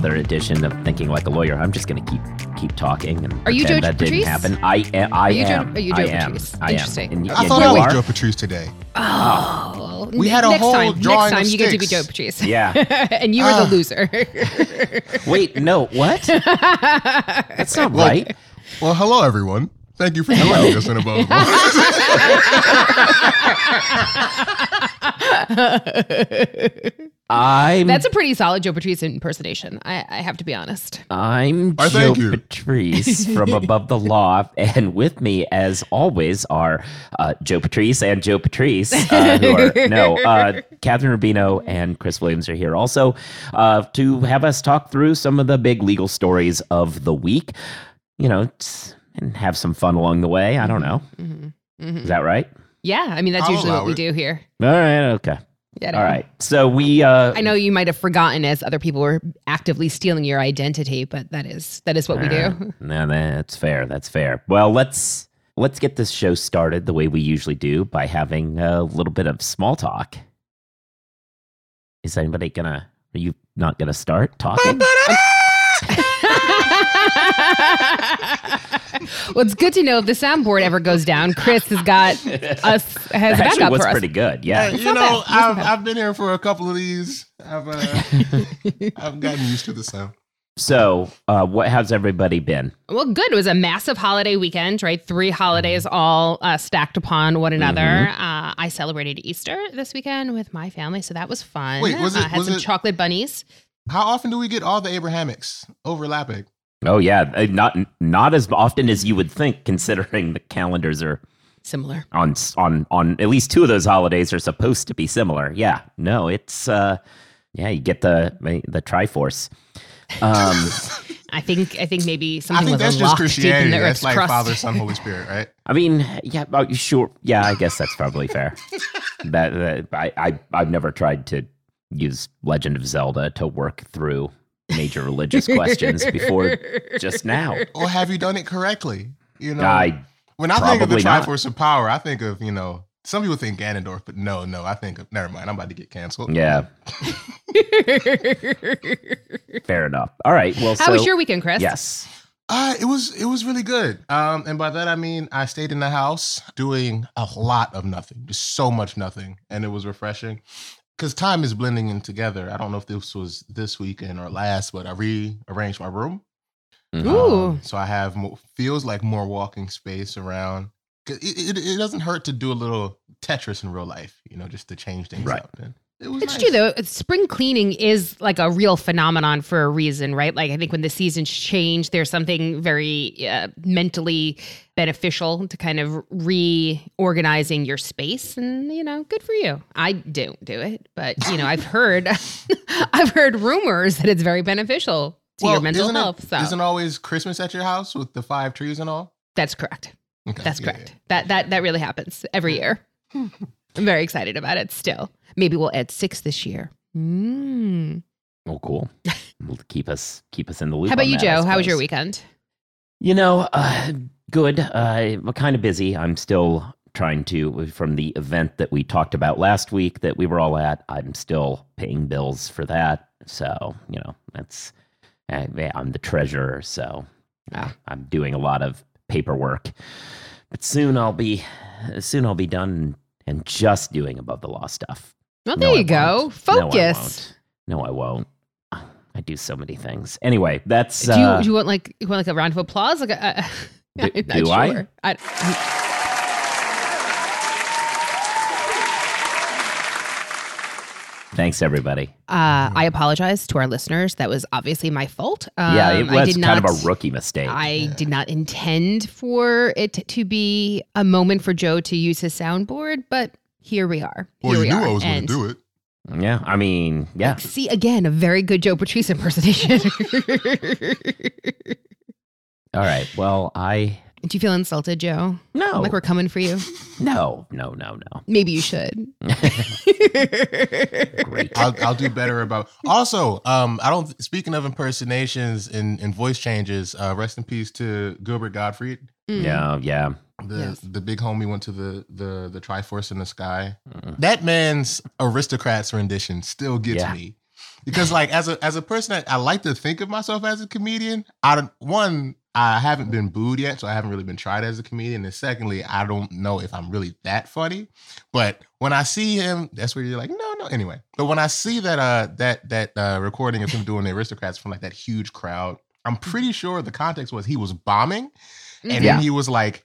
another edition of Thinking Like a Lawyer. I'm just going to keep keep talking and Are you pretend Joe that didn't happen. I am. I Are you Joe- are you Joe I am. Patrice? I am. Interesting. And, I and thought you I was are? Joe Patrice today. Oh, We had a next whole time. Next time of you get to be sticks. Joe Patrice. Yeah. and you were Ah. the loser. Wait, no. What? That's not Well, right. Well, hello everyone. Thank you for joining us in above. I'm. That's a pretty solid Joe Patrice impersonation. I, I have to be honest. I'm Why, Joe thank you. Patrice from Above the Law, and with me, as always, are uh, Joe Patrice and Joe Patrice. Uh, who are no, uh, Kathryn Rubino and Chris Williams are here also uh, to have us talk through some of the big legal stories of the week. You know, and have some fun along the way. I don't know. Mhm. Mhm. Is that right? Yeah, I mean that's I'll usually what allow we it. do here. All right. Okay. Yeah, All right. So we. Uh, I know you might have forgotten as other people were actively stealing your identity, but that is that is what we Uh, do. No, that's fair. That's fair. Well, let's let's get this show started the way we usually do by having a little bit of small talk. Is anybody gonna? Are you not gonna start talking? well, it's good to know if the soundboard ever goes down, Chris has got us has That actually backup was for us. pretty good. Yeah. Hey, you know, bad. I've. I've been here for a couple of these. I've uh, I've gotten used to the sound. So, uh, what has everybody been? Well, good. It was a massive holiday weekend, right? Three holidays all uh, stacked upon one another. Mm-hmm. Uh, I celebrated Easter this weekend with my family, so that was fun. Wait, was it- uh, had was some it- chocolate bunnies. How often do we get all the Abrahamics overlapping? Oh yeah, uh, not not as often as you would think, considering the calendars are Similar. on on on at least two of those holidays are supposed to be similar. Yeah, no, it's uh, yeah, you get the the Triforce. Um, I think I think maybe I something think was that's just unlocked in Christianity. the That's like crust. Father, Son, Holy Spirit, right? I mean, yeah, oh, you sure, yeah, I guess that's probably fair. that, that I, I I've never tried to use Legend of Zelda to work through major religious questions before just now. Or have you done it correctly? You know, I when I think of the probably not. Triforce of Power, I think of you know. Some people think Ganondorf, but no, no. I think of never mind. I'm about to get canceled. yeah, fair enough. All right, well, How so was your weekend, Chris? yes, Uh, it was it was really good. Um, and by that I mean I stayed in the house doing a lot of nothing, just so much nothing, and it was refreshing. Because time is blending in together. I don't know if this was this weekend or last, but I rearranged my room. Mhm. Ooh. Um, so I have mo- feels like more walking space around. It, it, it doesn't hurt to do a little Tetris in real life, you know, just to change things Right. up. And it It's nice. true though. Spring cleaning is like a real phenomenon for a reason, right? Like I think when the seasons change, there's something very uh, mentally beneficial to kind of reorganizing your space, and you know, good for you. I don't do it, but you know, I've heard, I've heard rumors that it's very beneficial to your mental isn't it- health. so Isn't always Christmas at your house with the five trees and all? that's correct. Okay, That's yeah, correct. That that that really happens every year. I'm very excited about it. Still, maybe we'll add six this year. Mm. well, cool. Will keep us keep us in the loop. How about you, that, Joe? How was your weekend? You know, uh, good. Uh, I'm kind of busy. I'm still trying to, from the event that we talked about last week that we were all at, I'm still paying bills for that. So, you know, that's, I'm the treasurer. So uh, I'm doing a lot of paperwork. But soon I'll be, soon I'll be done and just doing above the law stuff. Well, No, there I you go. won't. No, I Focus. won't. No, I won't. I do so many things. Anyway, that's. do, you, uh, do you want like you want like a round of applause? Like, a, uh, Do- do I? sure. I? Thanks, everybody. Uh, I apologize to our listeners. That was obviously my fault. Um, yeah, it I was did kind not, of a rookie mistake. I did not intend for it to be a moment for Joe to use his soundboard, but here we are. Well, you we knew are. I was going to do it. yeah, I mean, yeah. See again, a very good Joe Patrice impersonation. All right. Well, I Do you feel insulted, Joe? no, Like we're coming for you? no, no, no, no. Maybe you should. Great. I'll, I'll do better about. Also, um, I don't. Speaking of impersonations and, and voice changes, uh, rest in peace to Gilbert Gottfried. Mm. Yeah, yeah. The Yes. the big homie went to the the the Triforce in the sky. Mm. That man's aristocrats rendition still gets Yeah. me. because like as a as a person that I like to think of myself as a comedian, I don't one I haven't been booed yet, so I haven't really been tried as a comedian. And secondly, I don't know if I'm really that funny. But when I see him, that's where you're like, no, no. Anyway, but when I see that uh that that uh recording of him doing the aristocrats from like that huge crowd, I'm pretty sure the context was he was bombing, and. Yeah. then he was like,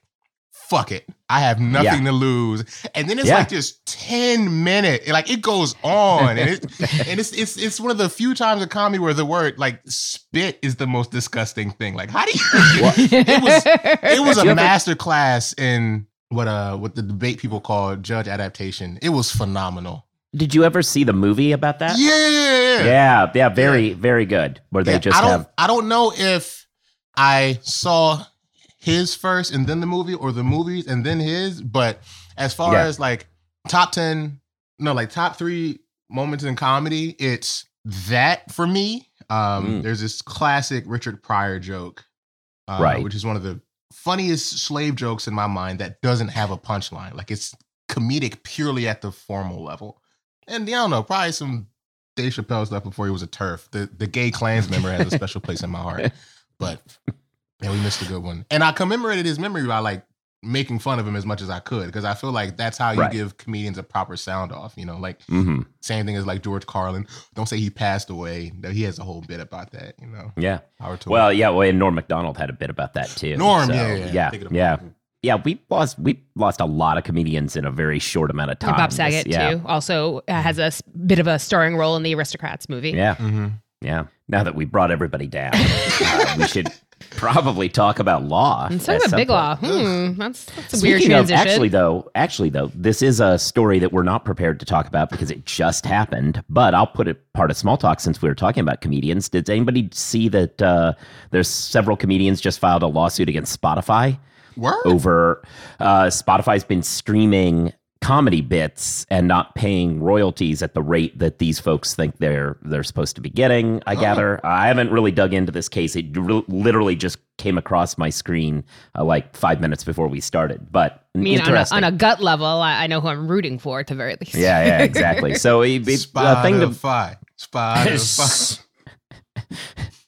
"Fuck it, I have nothing to lose." And then it's Yeah. like just ten minutes, like it goes on, and, it, and it's it's it's one of the few times in comedy where the word like spit is the most disgusting thing. Like, how do you? It was it was a master class in what uh what the debate people call judge adaptation. It was phenomenal. Did you ever see the movie about that? Yeah, yeah, yeah. yeah, yeah, very, very good. Where they just I don't have I don't know if I saw his first and then the movie or the movies and then his, but as far Yeah. as like top 10 no like top 3 moments in comedy, it's that for me. Um Mm. there's this classic Richard Pryor joke uh, Right. which is one of the funniest slave jokes in my mind that doesn't have a punchline. Like it's comedic purely at the formal level. And I don't know, probably some Dave Chappelle stuff before he was a TERF. The the gay Klans member has a special place in my heart. But yeah, we missed a good one. And I commemorated his memory by like making fun of him as much as I could because I feel like that's how you Right. give comedians a proper sound off. You know, like hmm same thing as like George Carlin. Don't say he passed away. No, He has a whole bit about that. You know, Yeah. Power to. Well, yeah. Well, and Norm Macdonald had a bit about that too. Norm, So, yeah, yeah, yeah, yeah, yeah. We lost we lost a lot of comedians in a very short amount of time. Bob This- Saget yeah, too also uh, has a bit of a starring role in the Aristocrats movie. Yeah, Mhm. yeah. Now that we brought everybody down, uh, we should probably talk about law. And so at about Big point. Law. Hmm, that's, that's a weird Speaking of, transition. actually though, actually though, this is a story that we're not prepared to talk about because it just happened. But I'll put it part of small talk since we were talking about comedians. Did anybody see that uh, there's several comedians just filed a lawsuit against Spotify Word. over uh, Spotify's been streaming comedy bits and not paying royalties at the rate that these folks think they're they're supposed to be getting. I Oh. gather. I haven't really dug into this case. It re- literally just came across my screen uh, like five minutes before we started. But I mean, on a, interesting. on a gut level, I, I know who I'm rooting for at the very least. yeah, yeah, exactly. So it, it, a thing to Spotify. Spotify.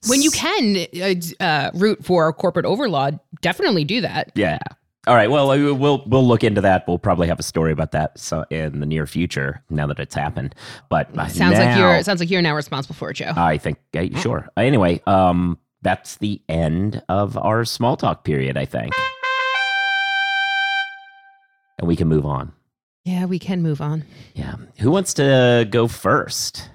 when you can uh, uh, root for a corporate overlord, definitely do that. Yeah. All right. Well, we'll we'll look into that. We'll probably have a story about that so in the near future. Now that it's happened, but Sounds like you're it sounds like you're now responsible for it, Joe. I think sure. Anyway, um, that's the end of our small talk period. I think, and we can move on. yeah, we can move on. Yeah. Who wants to go first?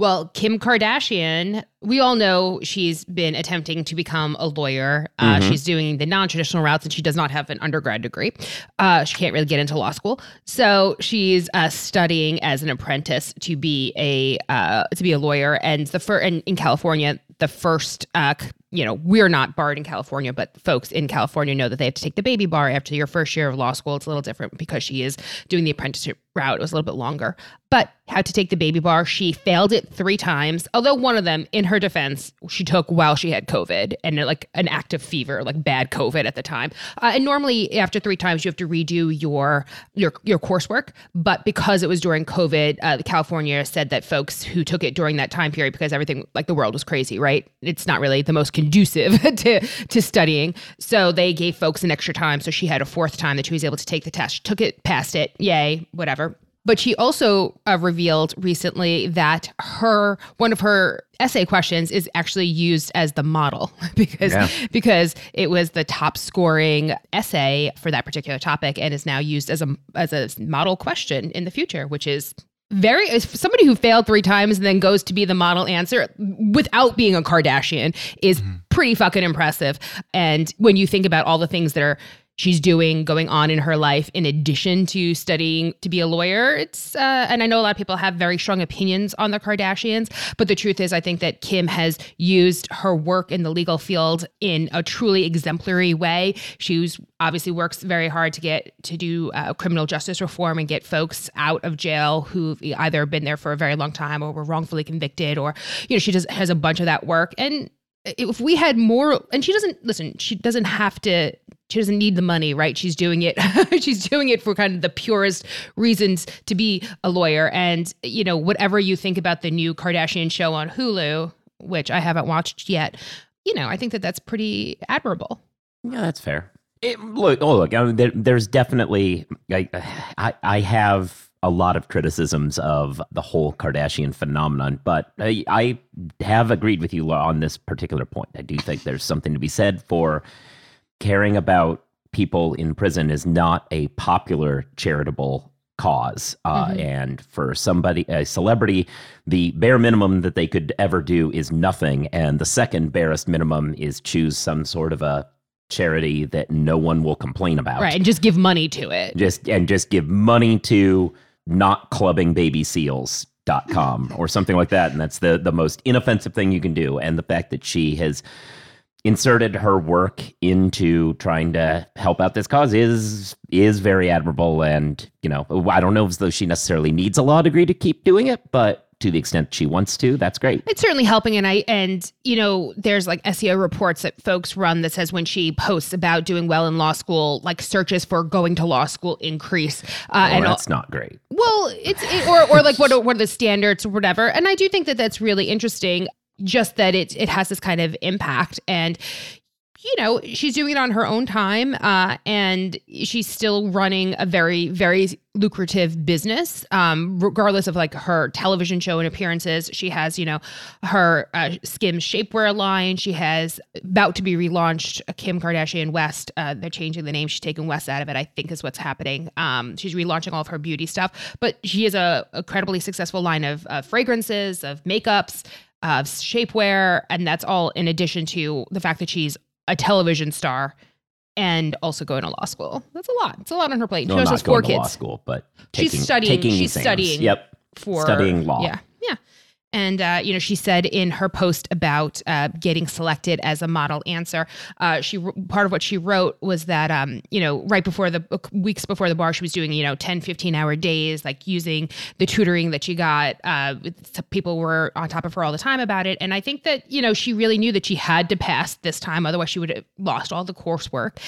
Well, Kim Kardashian, we all know she's been attempting to become a lawyer. Uh, Mhm. She's doing the non traditional routes and she does not have an undergrad degree. Uh, she can't really get into law school. So she's uh, studying as an apprentice to be a uh, to be a lawyer. And the fir- and in California, the first, uh, you know, we're not barred in California, but folks in California know that they have to take the baby bar after your first year of law school. It's a little different because she is doing the apprenticeship route. It was a little bit longer, but had to take the baby bar. She failed it three times, although one of them, in her defense, she took while she had COVID and like an active fever, like bad COVID at the time. Uh, and normally, after three times, you have to redo your your your coursework. But because it was during COVID, uh, California said that folks who took it during that time period, because everything like the world was crazy, right? It's not really the most conducive to to studying. So they gave folks an extra time. So she had a fourth time that she was able to take the test. She took it, passed it, yay, whatever. But she also uh, revealed recently that her one of her essay questions is actually used as the model because Yeah. because it was the top scoring essay for that particular topic and is now used as a as a model question in the future, which is very somebody who failed three times and then goes to be the model answer without being a Kardashian is pretty fucking impressive. And when you think about all the things that are she's doing going on in her life in addition to studying to be a lawyer. It's uh, and i know a lot of people have very strong opinions on the kardashians but the truth is i think that kim has used her work in the legal field in a truly exemplary way. She's obviously works very hard to get to do uh, criminal justice reform and get folks out of jail who've either been there for a very long time or were wrongfully convicted or you know she just has a bunch of that work. And if we had more and she doesn't listen she doesn't have to she doesn't need the money, right? She's doing it. she's doing it for kind of the purest reasons to be a lawyer. And you know, whatever you think about the new Kardashian show on Hulu, which I haven't watched yet, you know, I think that that's pretty admirable. Yeah, that's fair. It, look, oh look, I mean, there, there's definitely I, I I have a lot of criticisms of the whole Kardashian phenomenon, but I, I have agreed with you on this particular point. I do think there's something to be said for caring about people in prison is not a popular charitable cause. Uh, mm-hmm. And for somebody, a celebrity, the bare minimum that they could ever do is nothing. And the second barest minimum is choose some sort of a charity that no one will complain about. Right. And just give money to it. Just and just give money to not clubbing baby seals dot com or something like that and that's the the most inoffensive thing you can do and the fact that she has inserted her work into trying to help out this cause is is very admirable and you know i don't know as though she necessarily needs a law degree to keep doing it but to the extent she wants to that's great. It's certainly helping and i and you know there's like seo reports that folks run that says when she posts about doing well in law school like searches for going to law school increase uh, well, and that's all, not great. Well it's it, or, or like what are, what are the standards or whatever and i do think that that's really interesting just that it it has this kind of impact. And you know she's doing it on her own time uh, and she's still running a very very lucrative business um, regardless of like her television show and appearances. She has you know her uh, skims shapewear line. She has about to be relaunched uh, kim kardashian west uh, they're changing the name. She's taking west out of it i think is what's happening. Um, she's relaunching all of her beauty stuff. But she has a incredibly successful line of fragrances of makeups of shapewear, and that's all in addition to the fact that she's a television star and also going to law school. That's a lot. It's a lot on her plate. No, she also has four kids. law school, but taking, she's studying. Taking she's studying. Yep. For studying law. Yeah. And, uh, you know, she said in her post about uh, getting selected as a model answer, uh, she part of what she wrote was that, um, you know, right before the weeks before the bar, she was doing, you know, 10, 15 hour days, like using the tutoring that she got. Uh, people were on top of her all the time about it. And I think that, you know, she really knew that she had to pass this time. Otherwise, she would have lost all the coursework.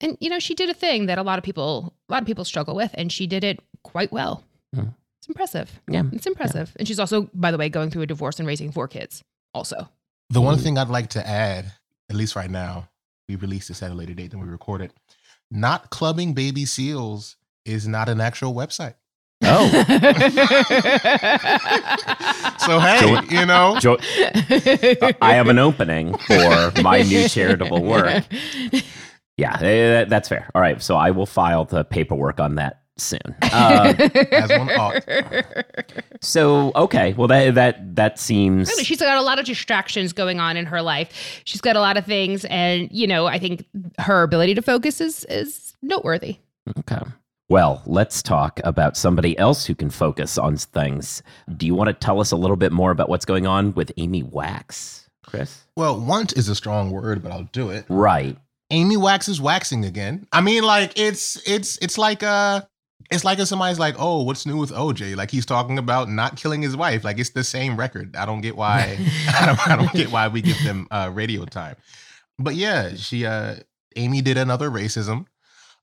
And, you know, she did a thing that a lot of people, a lot of people struggle with, and she did it quite well. Mm. It's impressive. Yeah. It's impressive. Yeah. And she's also, by the way, going through a divorce and raising four kids. Also. The one thing I'd like to add, at least right now, we released this at a later date than we recorded. Not clubbing baby seals is not an actual website. Oh. so hey, you know, jo- I have an opening for my new charitable work. Yeah, eh, that's fair. All right, so I will file the paperwork on that soon. Uh, As one ought. So okay, well that that that seems. Really, she's got a lot of distractions going on in her life. She's got a lot of things, and you know, I think her ability to focus is is noteworthy. Okay. Well, let's talk about somebody else who can focus on things. Do you want to tell us a little bit more about what's going on with Amy Wax, Chris? Well, want is a strong word, but I'll do it. Right. Amy Wax is waxing again. I mean, like it's it's it's like uh it's like if somebody's like, "Oh, what's new with OJ?" Like he's talking about not killing his wife. Like it's the same record. I don't get why. I, don't, I don't get why we give them uh, radio time. But yeah, she uh, Amy did another racism.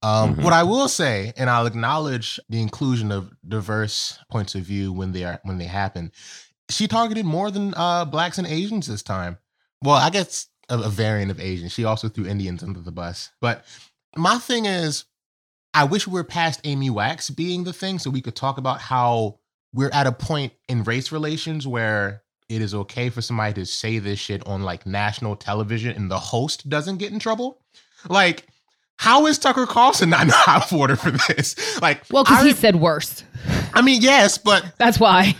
Um, mm-hmm. What I will say, and I'll acknowledge the inclusion of diverse points of view when they are when they happen. She targeted more than uh, blacks and Asians this time. Well, I guess a, a variant of Asian. She also threw Indians under the bus. But my thing is, I wish we were past Amy Wax being the thing so we could talk about how we're at a point in race relations where it is okay for somebody to say this shit on like national television and the host doesn't get in trouble. Like, how is Tucker Carlson not in hot water for this? Like, well, because he said worse. I mean, yes, but that's why.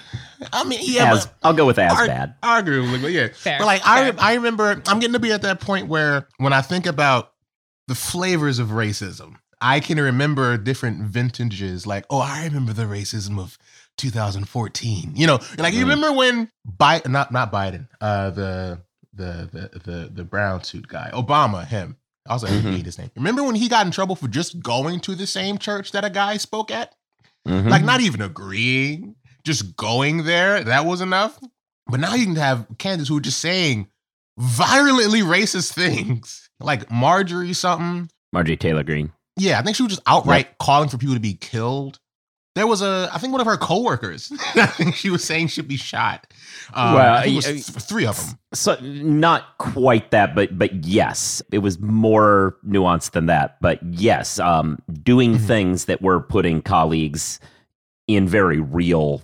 I mean, yeah, as, I'll go with as ar- bad. Arguably, but yeah. Fair, but like, fair. I I remember I'm getting to be at that point where when I think about the flavors of racism, I can remember different vintages. Like, oh, I remember the racism of 2014. You know, like you mm. remember when Biden, not not Biden, uh, the the the the the brown suit guy, Obama, him. I also mm-hmm. hate his name. Remember when he got in trouble for just going to the same church that a guy spoke at? Mm-hmm. Like not even agreeing, just going there. That was enough. But now you can have candidates who are just saying violently racist things, like Marjorie something Marjorie Taylor Greene. Yeah, I think she was just outright calling for people to be killed. There was a, I think one of her coworkers, I think she was saying she should be shot. Um, Well, I think it was th- three of them. So not quite that, but but yes, it was more nuanced than that. But yes, um, doing Mhm. things that were putting colleagues in very real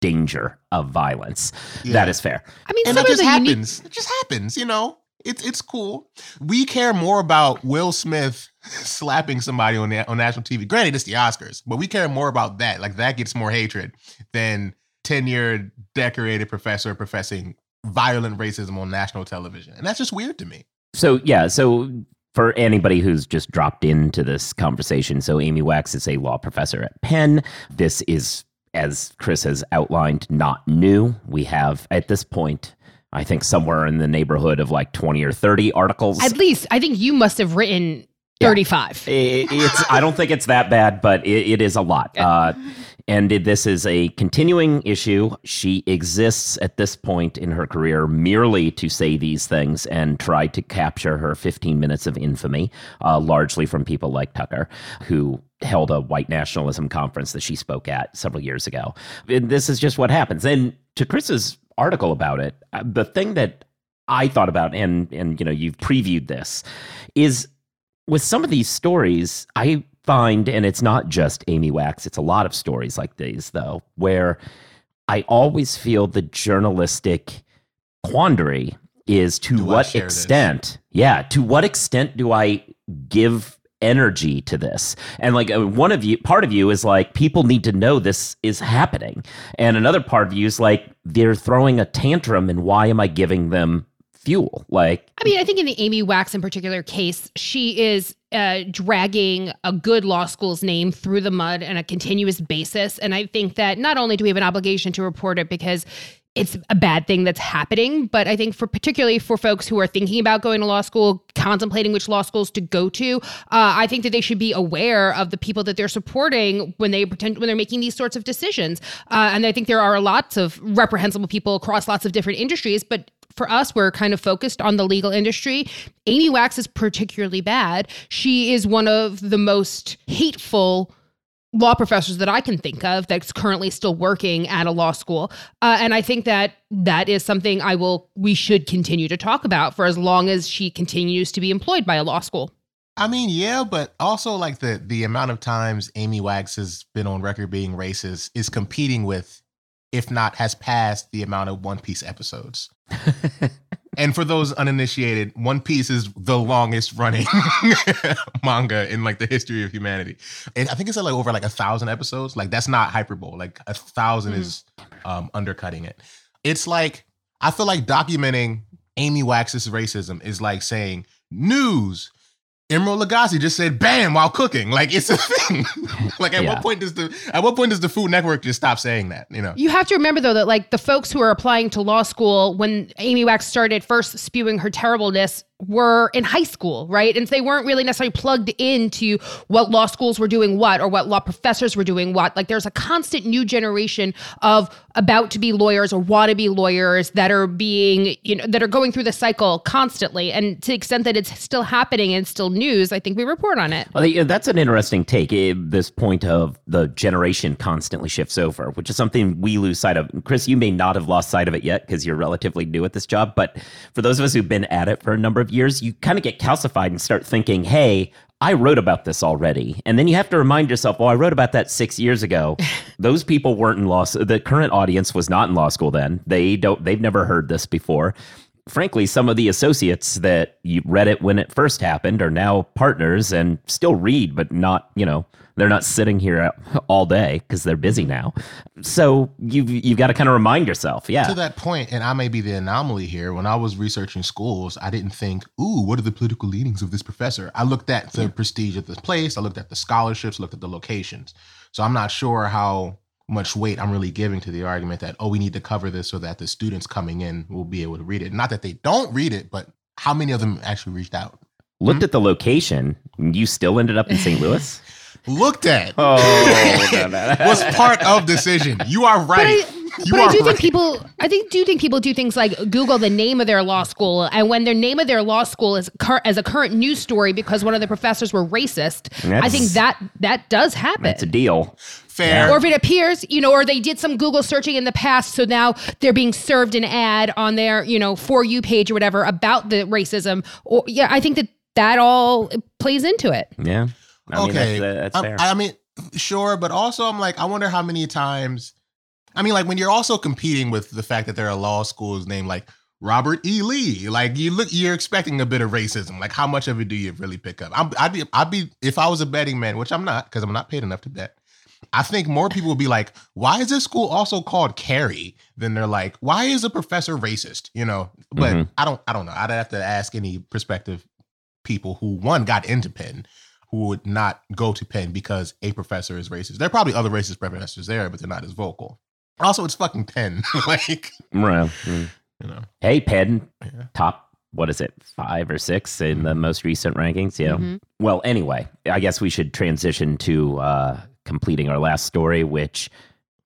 danger of violence. That is fair. I mean, and some that of just the unique happens. It just happens, you know. It's it's cool. We care more about Will Smith slapping somebody on on national TV. Granted, it's the Oscars, but we care more about that. Like that gets more hatred than tenured, decorated professor professing violent racism on national television, and that's just weird to me. So yeah, so for anybody who's just dropped into this conversation, so Amy Wax is a law professor at Penn. This is, as Chris has outlined, not new. We have at this point, I think somewhere in the neighborhood of like twenty or thirty articles. At least I think you must have written Yeah. 35. I- it's I don't think it's that bad, but it, it is a lot. Uh, and it- this is a continuing issue. She exists at this point in her career merely to say these things and try to capture her 15 minutes of infamy, uh, largely from people like Tucker, who held a white nationalism conference that she spoke at several years ago. And this is just what happens. And to Chris's article about it, uh, the thing that I thought about, and and you know, you've previewed this, is with some of these stories, I find, and it's not just Amy Wax, it's a lot of stories like these, though, where I always feel the journalistic quandary is to Do what this? extent, yeah, to what extent do I give energy to this. And like uh, one of you part of you is like people need to know this is happening. And another part of you is like they're throwing a tantrum and why am i giving them fuel? Like I mean, I think in the Amy Wax in particular case, she is uh, dragging a good law school's name through the mud on a continuous basis. And I think that not only do we have an obligation to report it because it's a bad thing that's happening, but I think for particularly for folks who are thinking about going to law school, contemplating which law schools to go to, uh, I think that they should be aware of the people that they're supporting when they pretend when they're making these sorts of decisions. Uh, and I think there are lots of reprehensible people across lots of different industries, but for us, we're kind of focused on the legal industry. Amy Wax is particularly bad. She is one of the most hateful law professors that I can think of that's currently still working at a law school. Uh, and I think that that is something I will, we should continue to talk about for as long as she continues to be employed by a law school. I mean, yeah, but also like the the amount of times Amy Wax has been on record being racist is competing with, if not has passed the amount of One Piece episodes. and for those uninitiated, One Piece is the longest running manga in like the history of humanity. And I think it's like over like a thousand episodes. Like that's not hyperbole. Like a 1000 Mhm. is um undercutting it. It's like I feel like documenting Amy Wax's racism is like saying news. Emeril Lagasse just said "bam" while cooking. Like it's a thing. like at Yeah. what point does the at what point does the Food Network just stop saying that? You know. You have to remember, though, that like the folks who are applying to law school when Amy Wax started first spewing her terribleness were in high school, right? And so they weren't really necessarily plugged into what law schools were doing what or what law professors were doing what. Like there's a constant new generation of about to be lawyers or want to be lawyers that are being, you know, that are going through the cycle constantly. And to the extent that it's still happening and still news, I think we report on it. Well, that's an interesting take. eh, This point of the generation constantly shifts over, which is something we lose sight of. Chris, you may not have lost sight of it yet because you're relatively new at this job. But for those of us who've been at it for a number of years, you kind of get calcified and start thinking, hey, I wrote about this already. And then you have to remind yourself, well, I wrote about that six years ago. Those people weren't in law. The current audience was not in law school then. They don't. They've never heard this before frankly, some of the associates that you read it when it first happened are now partners and still read, but not, you know, they're not sitting here uh, all day because they're busy now. So you've you've got to kind of remind yourself, yeah. to that point, and I may be the anomaly here, when I was researching schools, I didn't think, ooh, what are the political leanings of this professor? I looked at the prestige of the place, I looked at the scholarships, looked at the locations. So I'm not sure how much weight I'm really giving to the argument that, oh, we need to cover this so that the students coming in will be able to read it. Not that they don't read it, but how many of them actually reached out? looked hmm? at the location. You still ended up in St. Louis. Looked at Oh, no, no. was part of decision. You are right. You but I do right. think people, I think, do think people do things like Google the name of their law school, and when their name of their law school is cur- as a current news story because one of the professors were racist, I think that that does happen. It's a deal. fair. or if it appears, you know, or they did some Google searching in the past, so now they're being served an ad on their, you know, for you page or whatever about the racism. Or yeah, I think that that all plays into it. Yeah. I mean, okay, that's, uh, that's fair. I mean, sure, but also I'm like, I wonder how many times. I mean, like when you're also competing with the fact that there are law schools named like Robert E. Lee, like you look, you're expecting a bit of racism. Like, how much of it do you really pick up? I'm, I'd be, I'd be, if I was a betting man, which I'm not, because I'm not paid enough to bet. I think more people would be like, why is this school also called Carey? Than they're like, why is a professor racist? You know, but Mhm. I don't, I don't know. I'd have to ask any prospective people who one got into Penn who would not go to Penn because a professor is racist. There are probably other racist professors there, but they're not as vocal. Also, it's fucking Penn. like, right. mm. you know, Hey, Penn, Yeah. top, what is it, five or six in the most recent rankings? Yeah. Mhm. Well, anyway, I guess we should transition to uh, completing our last story, which,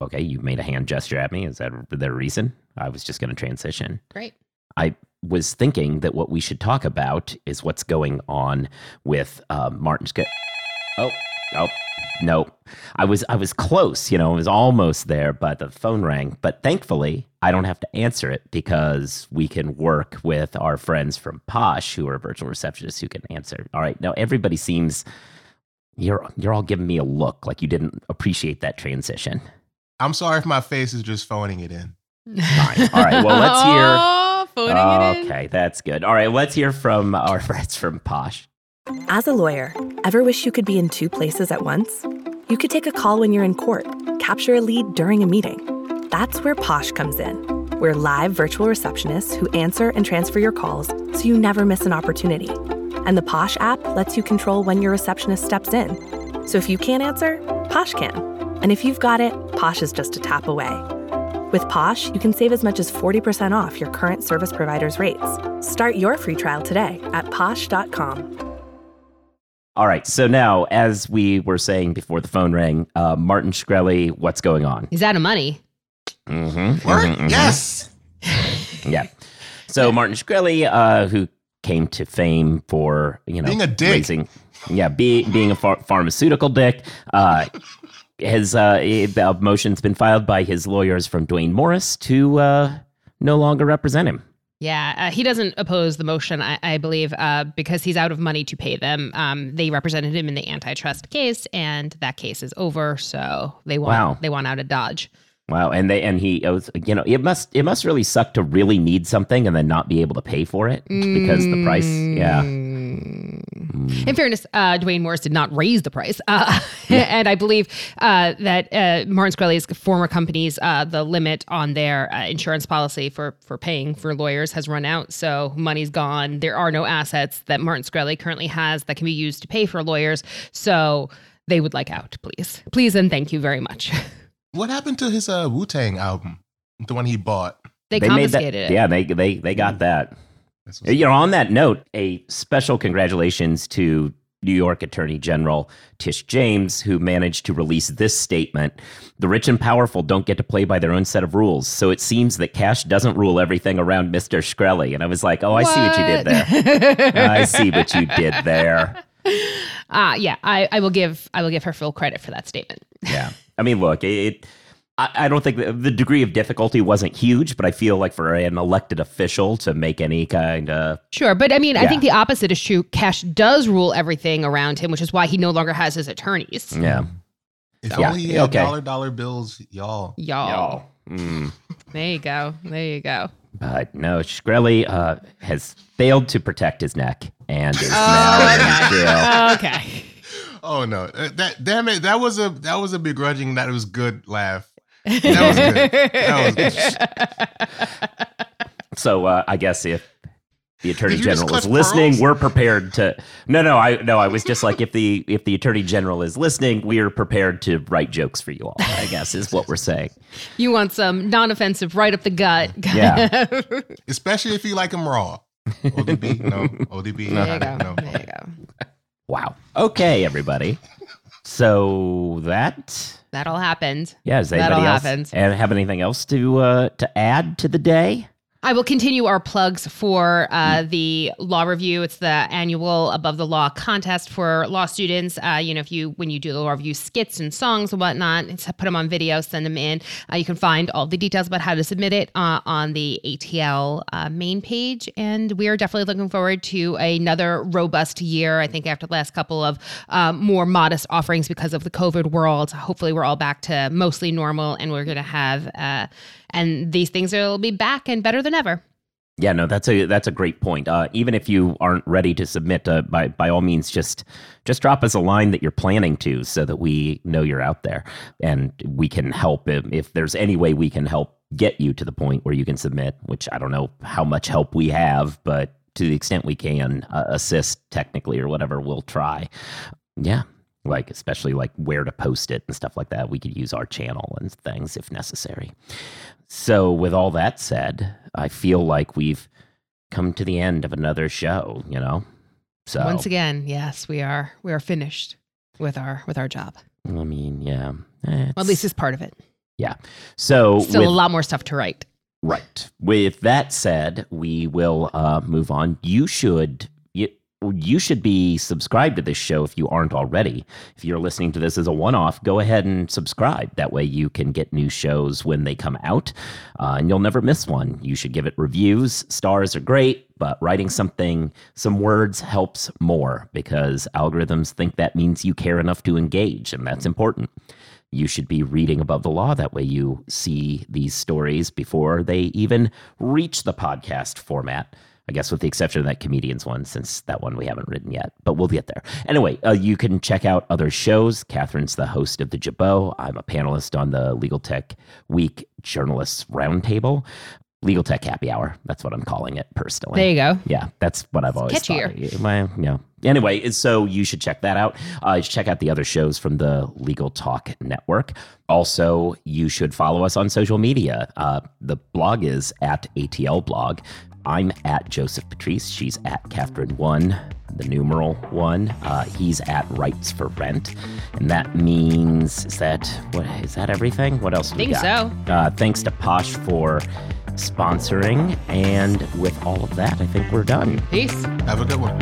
okay, you made a hand gesture at me. Is that the reason? I was just going to transition. Great. I was thinking that what we should talk about is what's going on with uh, Martin. Sc- oh, oh, no, I was I was close. You know, I was almost there, but the phone rang. But thankfully, I don't have to answer it because we can work with our friends from Posh, who are virtual receptionists, who can answer. All right, now everybody seems you're you're all giving me a look like you didn't appreciate that transition. I'm sorry if my face is just phoning it in. Fine. All right. Well, let's hear. Oh, phoning it in. Okay, that's good. All right, let's hear from our friends from Posh. As a lawyer, ever wish you could be in two places at once? You could take a call when you're in court, capture a lead during a meeting. That's where Posh comes in. We're live virtual receptionists who answer and transfer your calls so you never miss an opportunity. And the Posh app lets you control when your receptionist steps in. So if you can't answer, Posh can. And if you've got it, Posh is just a tap away. With Posh, you can save as much as 40% off your current service provider's rates. Start your free trial today at posh.com. All right, so now, as we were saying before the phone rang, uh, Martin Shkreli, what's going on? He's out of money. Mm-hmm, Word? Yes. Yeah. So Martin Shkreli, uh, who came to fame for you know Being a dick. raising, yeah, be, being a phar- pharmaceutical dick, uh, has uh, a motion's been filed by his lawyers from Duane Morris to uh, no longer represent him. Yeah, uh, he doesn't oppose the motion, I, I believe, uh, because he's out of money to pay them. Um, they represented him in the antitrust case, and that case is over. So they want Wow. they want out of Dodge. Wow, and they and he it was you know it must it must really suck to really need something and then not be able to pay for it because the price yeah Mm. In fairness, uh, Duane Morris did not raise the price, uh, and I believe uh, that uh, Martin Shkreli's former companies, uh, the limit on their uh, insurance policy for for paying for lawyers has run out, so money's gone. There are no assets that Martin Shkreli currently has that can be used to pay for lawyers, so they would like out, please, please, and thank you very much. What happened to his uh, Wu Tang album, the one he bought? they, made that confiscated it. yeah they they they got that That's what's- you know on that note a special congratulations to New York Attorney General Tish James, who managed to release this statement The rich and powerful don't get to play by their own set of rules. So it seems that cash doesn't rule everything around Mr. Shkreli. And I was like, oh, I see what you did there. I see what you did there. Ah, yeah, I, I will give I will give her full credit for that statement. Yeah. I mean, look, it. I, I don't think the, the degree of difficulty wasn't huge, but I feel like for an elected official to make any kind of Sure, but I mean, I think the opposite is true. Cash does rule everything around him, which is why he no longer has his attorneys. yeah, If Yeah, only he had okay. dollar dollar bills, y'all. Y'all, Mm. there you go, there you go. But no, Shkreli uh, has failed to protect his neck and is Oh, now in okay. jail. okay. Oh no, Uh, that damn it, that was a that was a begrudging. That was good laugh. That was good. That was good. So uh, I guess if the attorney Did you just general is listening, pearls? we're prepared to. No, no, I no, I was just like if the if the attorney general is listening, we are prepared to write jokes for you all. I guess is what we're saying. You want some non-offensive, right up the gut. Yeah. Especially if you like them raw. ODB, no. ODB, there you go. no. There you go. Wow. Okay, everybody. So that that all happened. Yeah, does That anybody all else happened. and have anything else to uh, to add to the day? I will continue our plugs for uh, Hmm. the law review. It's the annual Above the Law contest for law students. Uh, you know, if you when you do the law review skits and songs and whatnot, it's put them on video, send them in. Uh, you can find all the details about how to submit it uh, on the ATL uh, main page. And we are definitely looking forward to another robust year. I think after the last couple of um, more modest offerings because of the COVID world, hopefully we're all back to mostly normal, and we're going to have. And these things will be back and better than ever. Yeah, no, that's a that's a great point. Uh, even if you aren't ready to submit, uh, by by all means, just just drop us a line that you're planning to, so that we know you're out there, and we can help if, if there's any way we can help get you to the point where you can submit. Which I don't know how much help we have, but to the extent we can uh, assist technically or whatever, we'll try. Yeah, like especially like where to post it and stuff like that. We could use our channel and things if necessary. So, with all that said, I feel like we've come to the end of another show, you know? So, Once again, yes, we are we are finished with our with our job. I mean, yeah. Well, at least it's part of it. Yeah. So, Still with, a lot more stuff to write. right. With that said, we will uh, move on. You should. You, should be subscribed to this show if you aren't already. If you're listening to this as a one off, go ahead and subscribe. That way you can get new shows when they come out uh, and you'll never miss one. You should give it reviews. Stars are great, but writing something, some words helps more because algorithms think that means you care enough to engage, and that's important. You should be reading above the law. That way you see these stories before they even reach the podcast format. I guess with the exception of that comedians one, since that one we haven't written yet, but we'll get there. Anyway, uh, you can check out other shows. Kathryn's the host of the Jabot. I'm a panelist on the Legal Tech Week Journalists Roundtable. Legal Tech Happy Hour. That's what I'm calling it personally. There you go. Yeah, that's what I've always catchier. thought. Well, yeah. Anyway, so you should check that out. Uh, check out the other shows from the Legal Talk Network. Also, you should follow us on social media. Uh, the blog is at ATL Blog. I'm at Joseph Patrice. She's at Catherine One, the numeral one. Uh, he's at Rights for Rent, and that means is that what is that everything? What else? do we Think got? so. Uh, thanks to Posh for sponsoring. And with all of that, I think we're done. Peace. Have a good one.